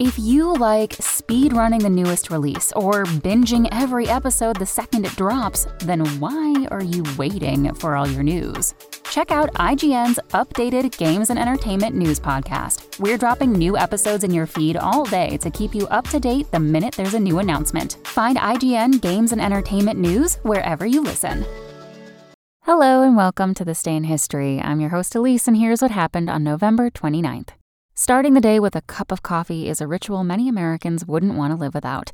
If you like speed running the newest release or binging every episode the second it drops, then why are you waiting for all your news? Check out IGN's updated games and entertainment news podcast. We're dropping new episodes in your feed all day to keep you up to date the minute there's a new announcement. Find IGN Games and Entertainment News wherever you listen. Hello and welcome to This Day in History. I'm your host Elise, and here's what happened on November 29th. Starting the day with a cup of coffee is a ritual many Americans wouldn't want to live without.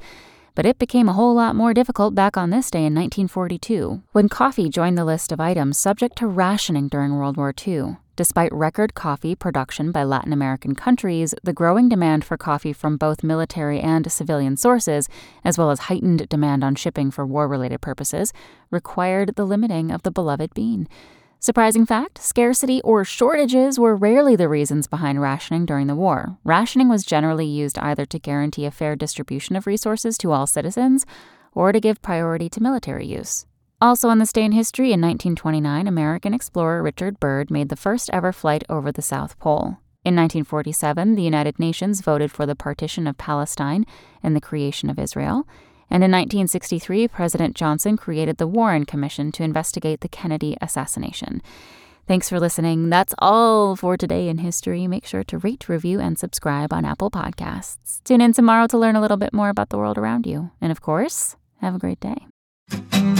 But it became a whole lot more difficult back on this day in 1942, when coffee joined the list of items subject to rationing during World War II. Despite record coffee production by Latin American countries, the growing demand for coffee from both military and civilian sources, as well as heightened demand on shipping for war related purposes, required the limiting of the beloved bean. Surprising fact scarcity or shortages were rarely the reasons behind rationing during the war. Rationing was generally used either to guarantee a fair distribution of resources to all citizens or to give priority to military use. Also on this day in history, in 1929, American explorer Richard Byrd made the first ever flight over the South Pole. In 1947, the United Nations voted for the partition of Palestine and the creation of Israel. And in 1963, President Johnson created the Warren Commission to investigate the Kennedy assassination. Thanks for listening. That's all for today in history. Make sure to rate, review, and subscribe on Apple Podcasts. Tune in tomorrow to learn a little bit more about the world around you. And of course, have a great day.